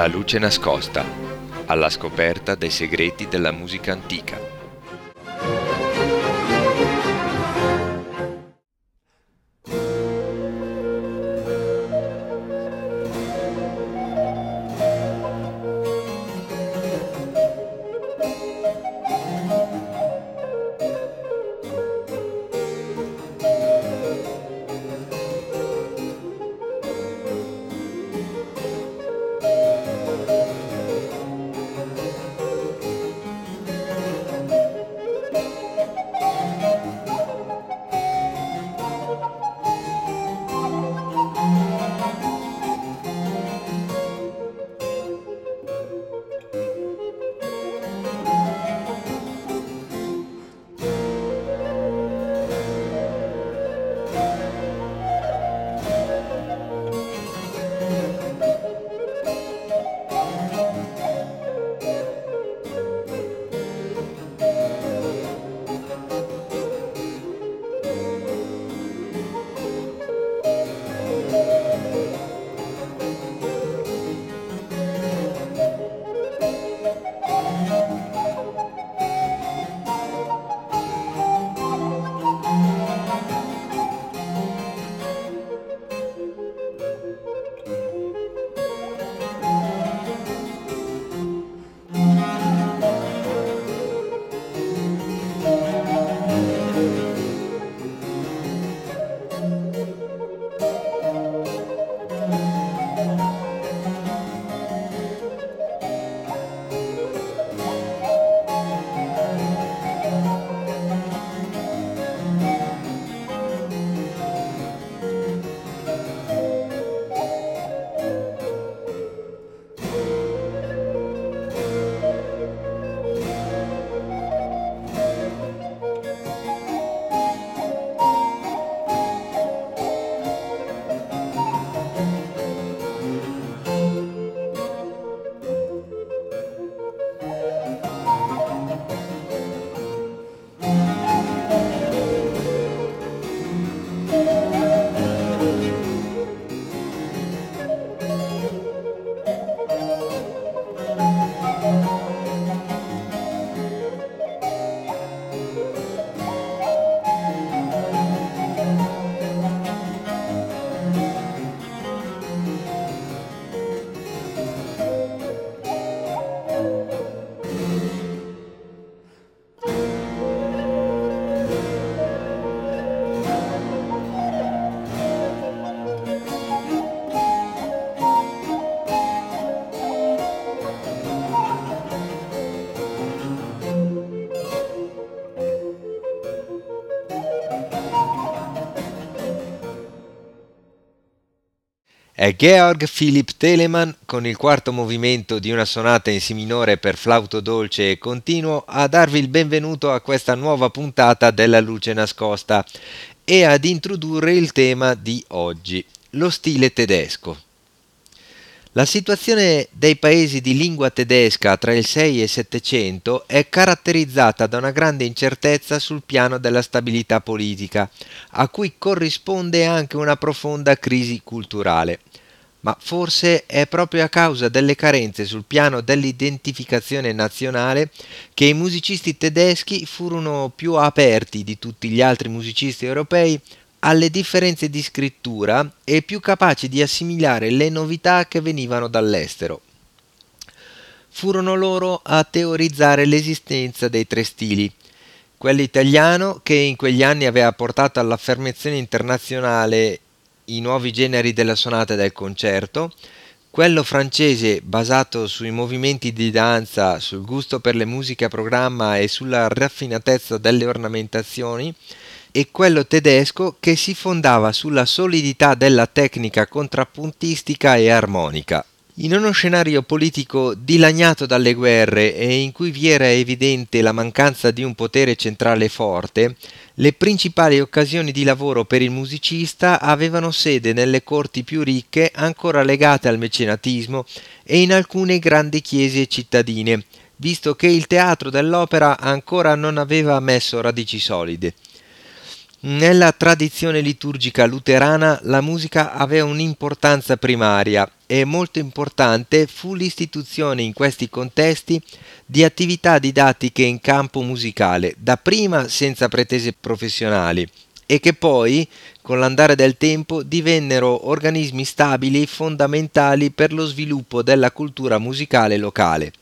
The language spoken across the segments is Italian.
La luce nascosta, alla scoperta dei segreti della musica antica. È Georg Philipp Telemann con il quarto movimento di una sonata in Si minore per flauto dolce e continuo a darvi il benvenuto a questa nuova puntata della luce nascosta e ad introdurre il tema di oggi, lo stile tedesco. La situazione dei paesi di lingua tedesca tra il 6 e il 700 è caratterizzata da una grande incertezza sul piano della stabilità politica, a cui corrisponde anche una profonda crisi culturale. Ma forse è proprio a causa delle carenze sul piano dell'identificazione nazionale che i musicisti tedeschi furono più aperti di tutti gli altri musicisti europei alle differenze di scrittura e più capaci di assimilare le novità che venivano dall'estero. Furono loro a teorizzare l'esistenza dei tre stili, quello italiano che in quegli anni aveva portato all'affermazione internazionale i nuovi generi della sonata e del concerto, quello francese basato sui movimenti di danza, sul gusto per le musiche a programma e sulla raffinatezza delle ornamentazioni, e quello tedesco che si fondava sulla solidità della tecnica contrappuntistica e armonica. In uno scenario politico dilaniato dalle guerre e in cui vi era evidente la mancanza di un potere centrale forte, le principali occasioni di lavoro per il musicista avevano sede nelle corti più ricche ancora legate al mecenatismo e in alcune grandi chiese cittadine, visto che il teatro dell'opera ancora non aveva messo radici solide. Nella tradizione liturgica luterana la musica aveva un'importanza primaria e molto importante fu l'istituzione in questi contesti di attività didattiche in campo musicale, dapprima senza pretese professionali e che poi, con l'andare del tempo, divennero organismi stabili fondamentali per lo sviluppo della cultura musicale locale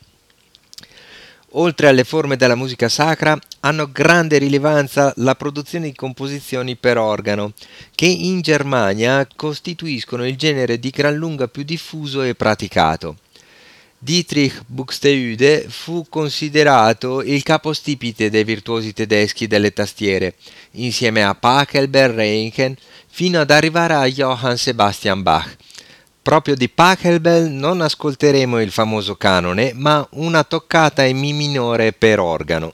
oltre alle forme della musica sacra, hanno grande rilevanza la produzione di composizioni per organo, che in Germania costituiscono il genere di gran lunga più diffuso e praticato. Dietrich Buxtehude fu considerato il capostipite dei virtuosi tedeschi delle tastiere, insieme a Pachelbel Reinken, fino ad arrivare a Johann Sebastian Bach, Proprio di Pachelbel non ascolteremo il famoso canone, ma una toccata in Mi minore per organo.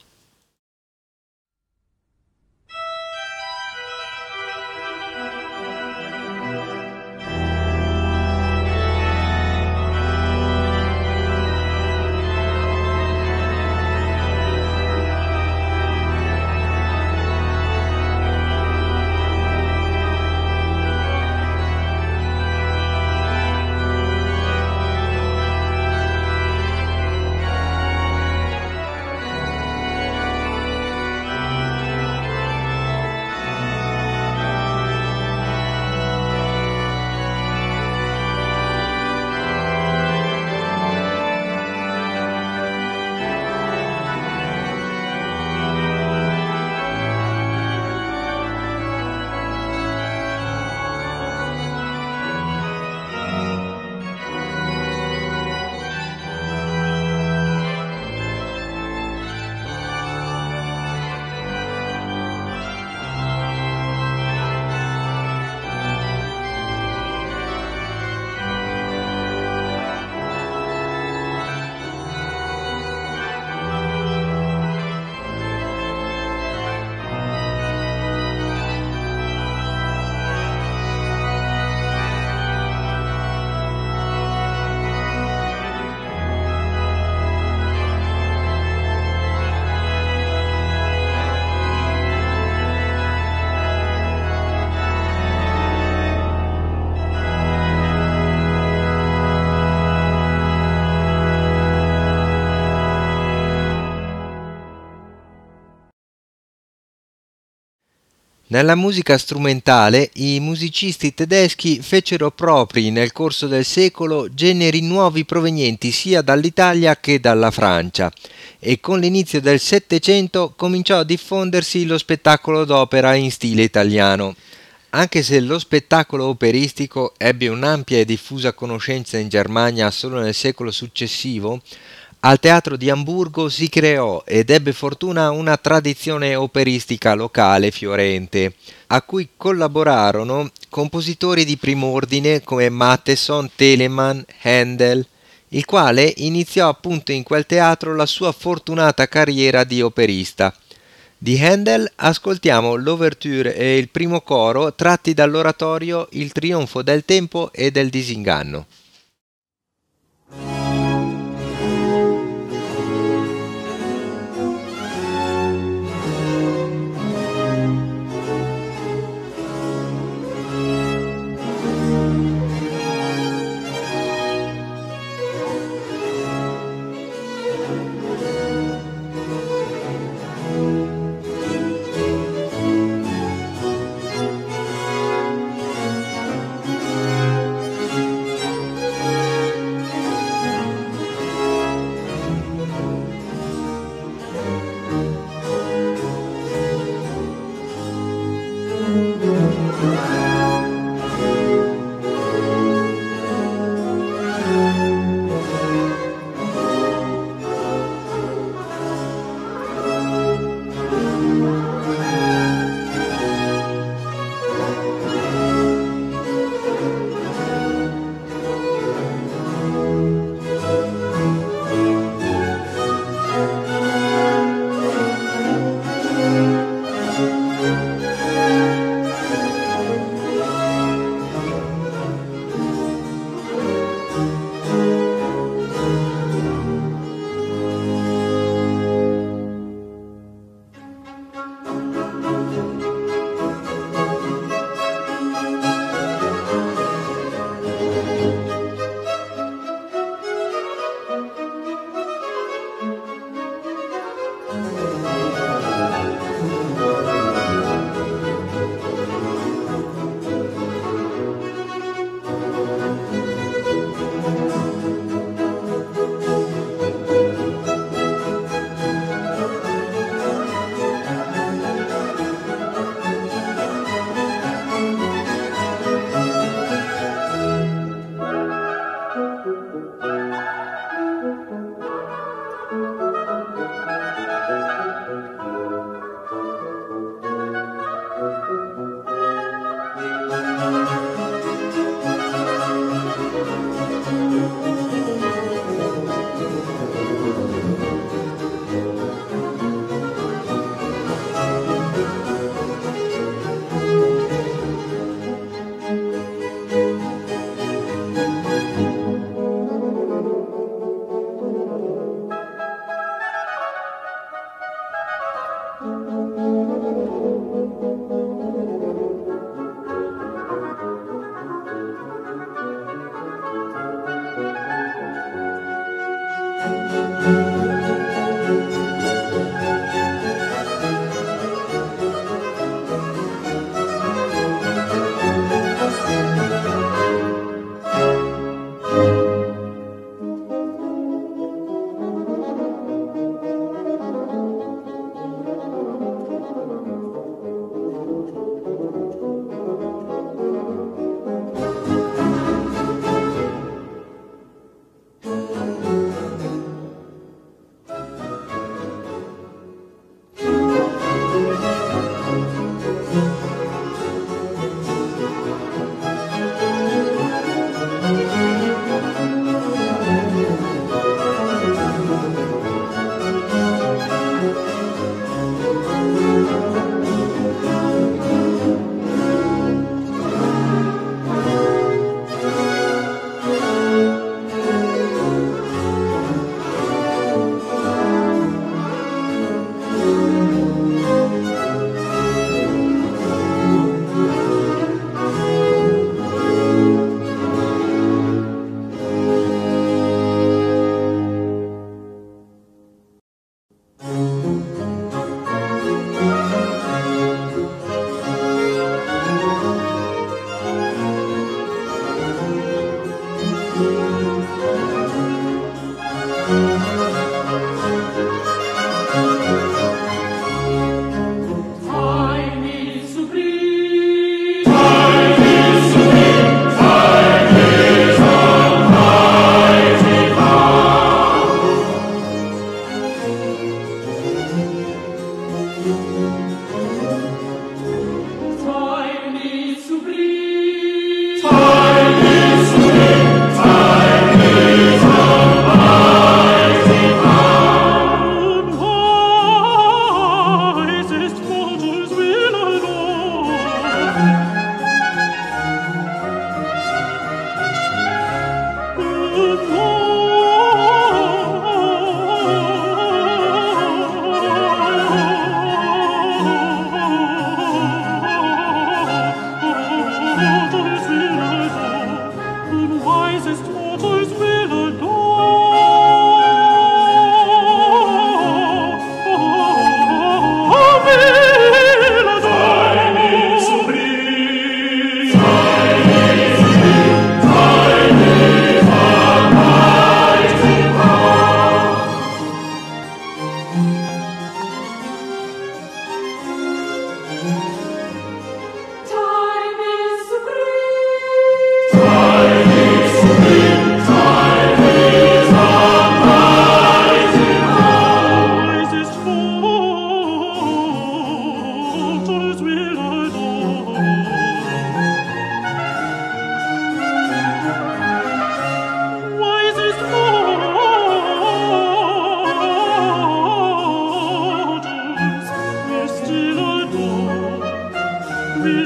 Nella musica strumentale i musicisti tedeschi fecero propri nel corso del secolo generi nuovi provenienti sia dall'Italia che dalla Francia e con l'inizio del Settecento cominciò a diffondersi lo spettacolo d'opera in stile italiano. Anche se lo spettacolo operistico ebbe un'ampia e diffusa conoscenza in Germania solo nel secolo successivo, al teatro di Amburgo si creò ed ebbe fortuna una tradizione operistica locale fiorente, a cui collaborarono compositori di primo ordine come Matheson, Telemann, Handel, il quale iniziò appunto in quel teatro la sua fortunata carriera di operista. Di Handel ascoltiamo l'ouverture e il primo coro tratti dall'oratorio Il trionfo del tempo e del disinganno. Wisest Tores will.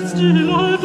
still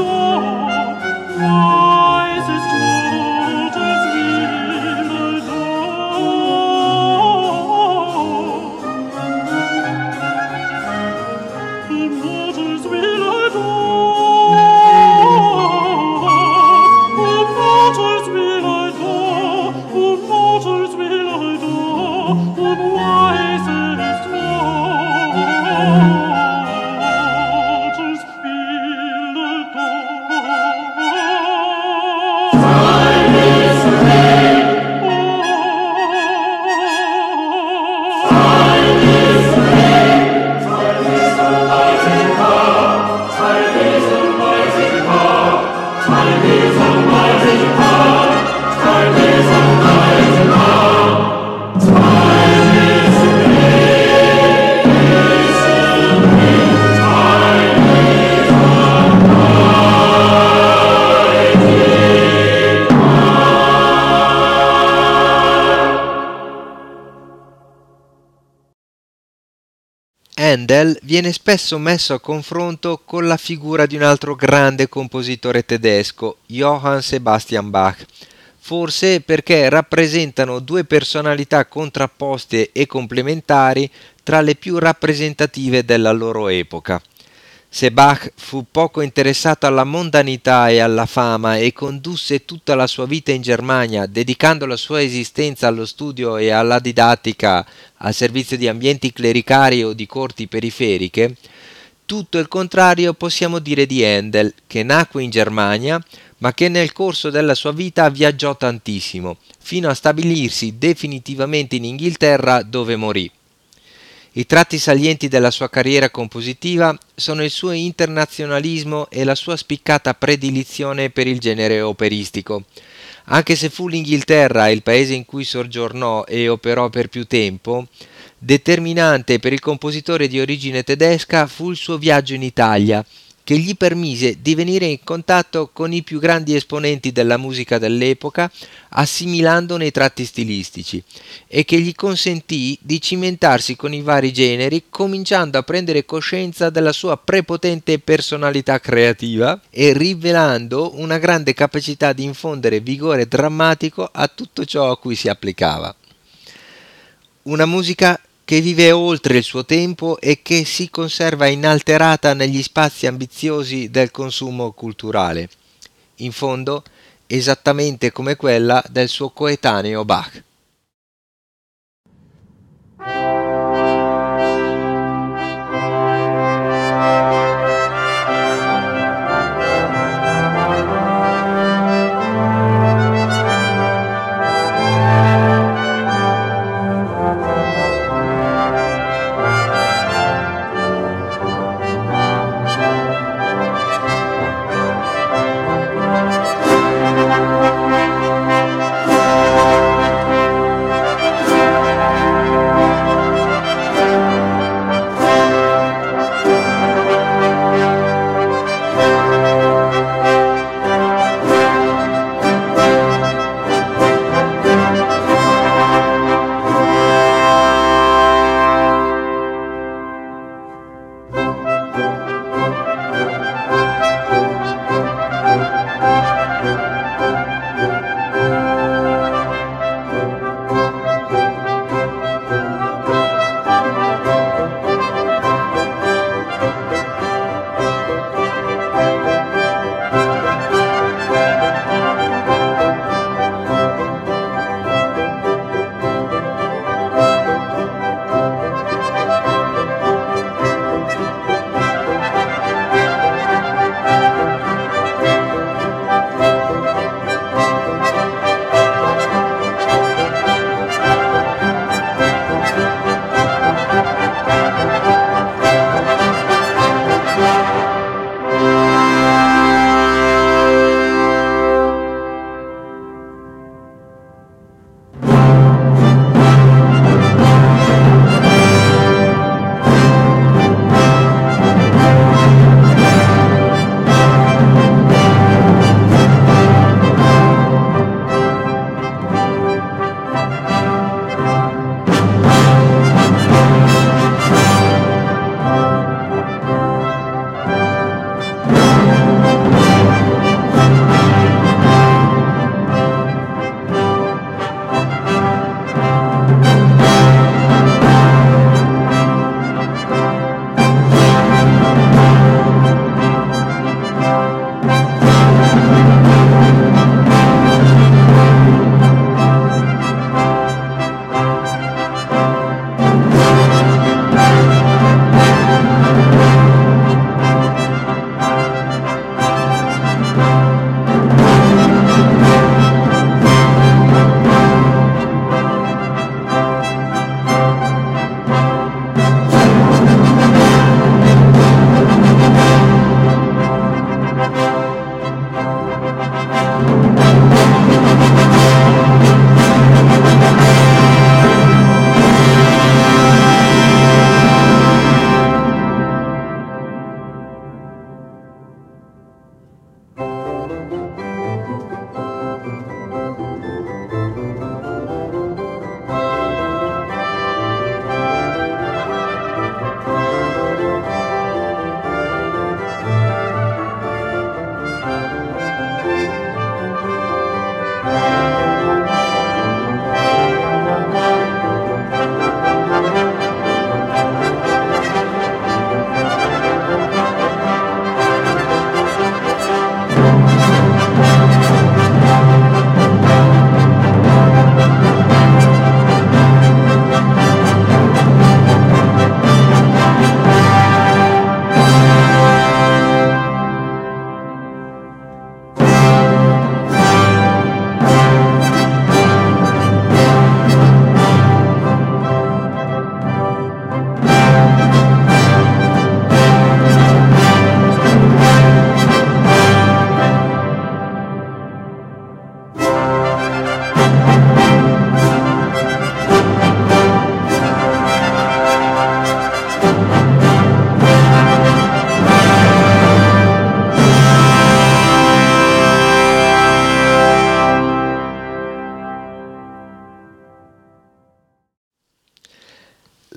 Handel viene spesso messo a confronto con la figura di un altro grande compositore tedesco, Johann Sebastian Bach, forse perché rappresentano due personalità contrapposte e complementari tra le più rappresentative della loro epoca. Se Bach fu poco interessato alla mondanità e alla fama e condusse tutta la sua vita in Germania, dedicando la sua esistenza allo studio e alla didattica al servizio di ambienti clericali o di corti periferiche, tutto il contrario possiamo dire di Handel, che nacque in Germania, ma che nel corso della sua vita viaggiò tantissimo, fino a stabilirsi definitivamente in Inghilterra dove morì. I tratti salienti della sua carriera compositiva sono il suo internazionalismo e la sua spiccata predilizione per il genere operistico. Anche se fu l'Inghilterra il paese in cui soggiornò e operò per più tempo, determinante per il compositore di origine tedesca fu il suo viaggio in Italia, che gli permise di venire in contatto con i più grandi esponenti della musica dell'epoca, assimilandone i tratti stilistici, e che gli consentì di cimentarsi con i vari generi, cominciando a prendere coscienza della sua prepotente personalità creativa e rivelando una grande capacità di infondere vigore drammatico a tutto ciò a cui si applicava. Una musica che vive oltre il suo tempo e che si conserva inalterata negli spazi ambiziosi del consumo culturale, in fondo esattamente come quella del suo coetaneo Bach.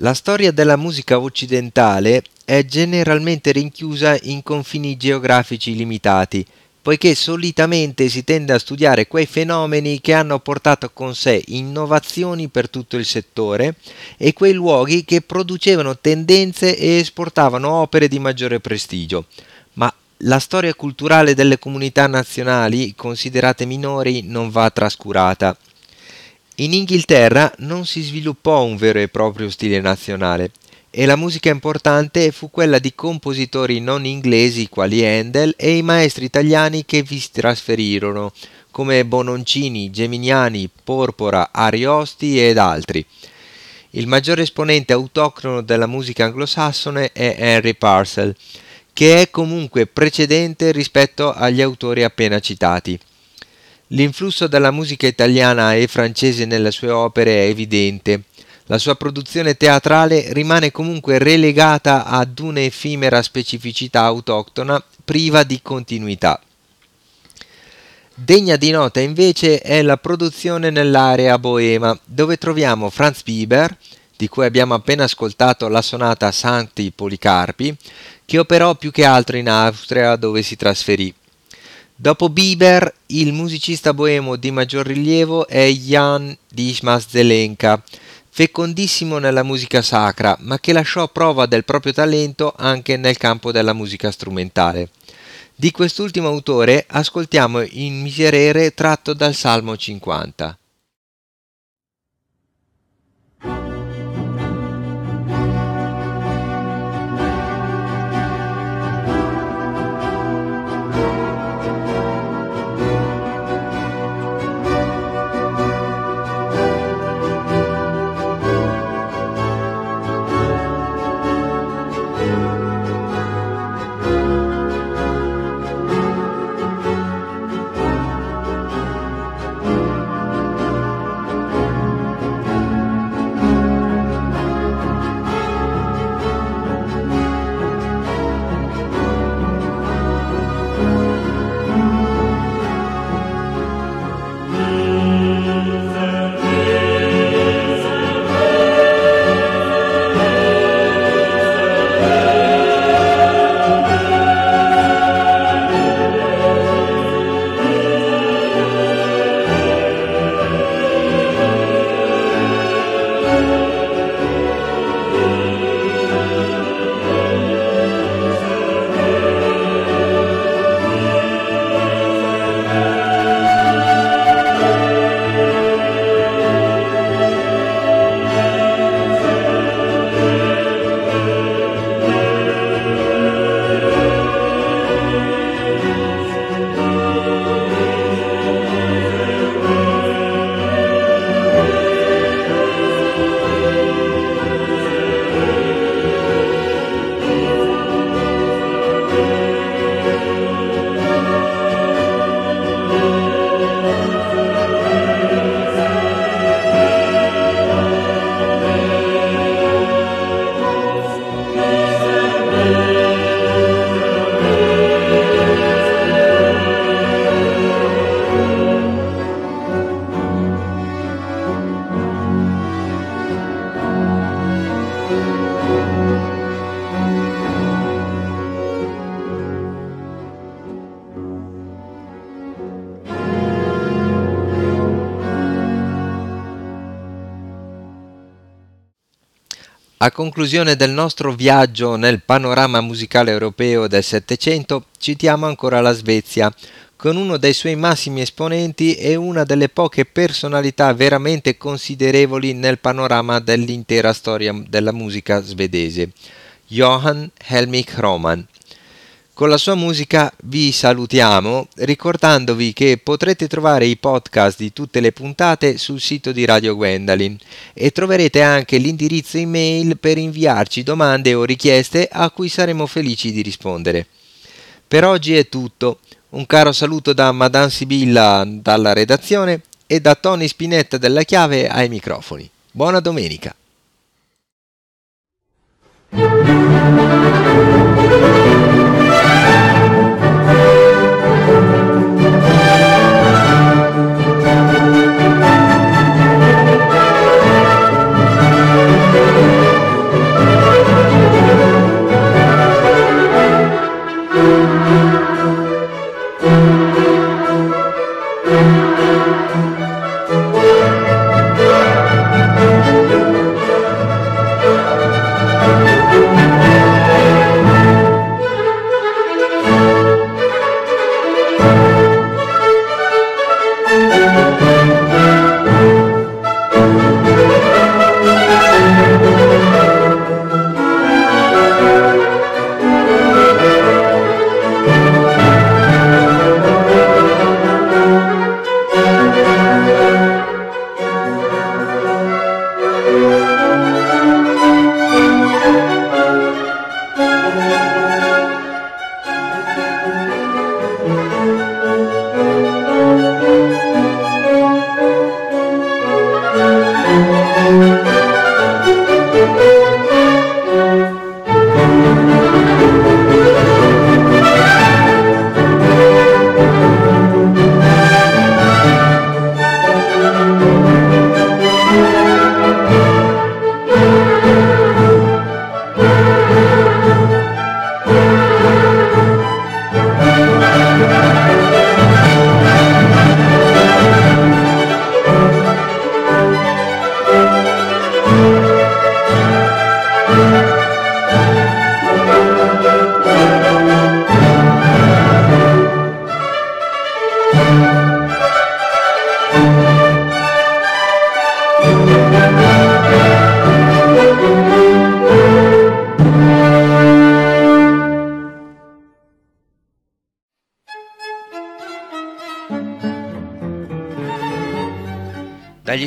La storia della musica occidentale è generalmente rinchiusa in confini geografici limitati, poiché solitamente si tende a studiare quei fenomeni che hanno portato con sé innovazioni per tutto il settore e quei luoghi che producevano tendenze e esportavano opere di maggiore prestigio. Ma la storia culturale delle comunità nazionali, considerate minori, non va trascurata. In Inghilterra non si sviluppò un vero e proprio stile nazionale e la musica importante fu quella di compositori non inglesi quali Handel e i maestri italiani che vi si trasferirono, come Bononcini, Geminiani, Porpora, Ariosti ed altri. Il maggiore esponente autoctono della musica anglosassone è Henry Purcell, che è comunque precedente rispetto agli autori appena citati. L'influsso della musica italiana e francese nelle sue opere è evidente. La sua produzione teatrale rimane comunque relegata ad un'effimera specificità autoctona priva di continuità. Degna di nota invece è la produzione nell'area boema, dove troviamo Franz Bieber, di cui abbiamo appena ascoltato la sonata Santi Policarpi, che operò più che altro in Austria dove si trasferì. Dopo Bieber, il musicista boemo di maggior rilievo è Jan Dismas Zelenka, fecondissimo nella musica sacra, ma che lasciò prova del proprio talento anche nel campo della musica strumentale. Di quest'ultimo autore ascoltiamo in Miserere tratto dal Salmo 50. A conclusione del nostro viaggio nel panorama musicale europeo del Settecento, citiamo ancora la Svezia, con uno dei suoi massimi esponenti e una delle poche personalità veramente considerevoli nel panorama dell'intera storia della musica svedese, Johan Helmich Roman. Con la sua musica vi salutiamo ricordandovi che potrete trovare i podcast di tutte le puntate sul sito di Radio Gwendalin e troverete anche l'indirizzo email per inviarci domande o richieste a cui saremo felici di rispondere. Per oggi è tutto. Un caro saluto da Madame Sibilla dalla redazione e da Tony Spinetta della Chiave ai microfoni. Buona domenica!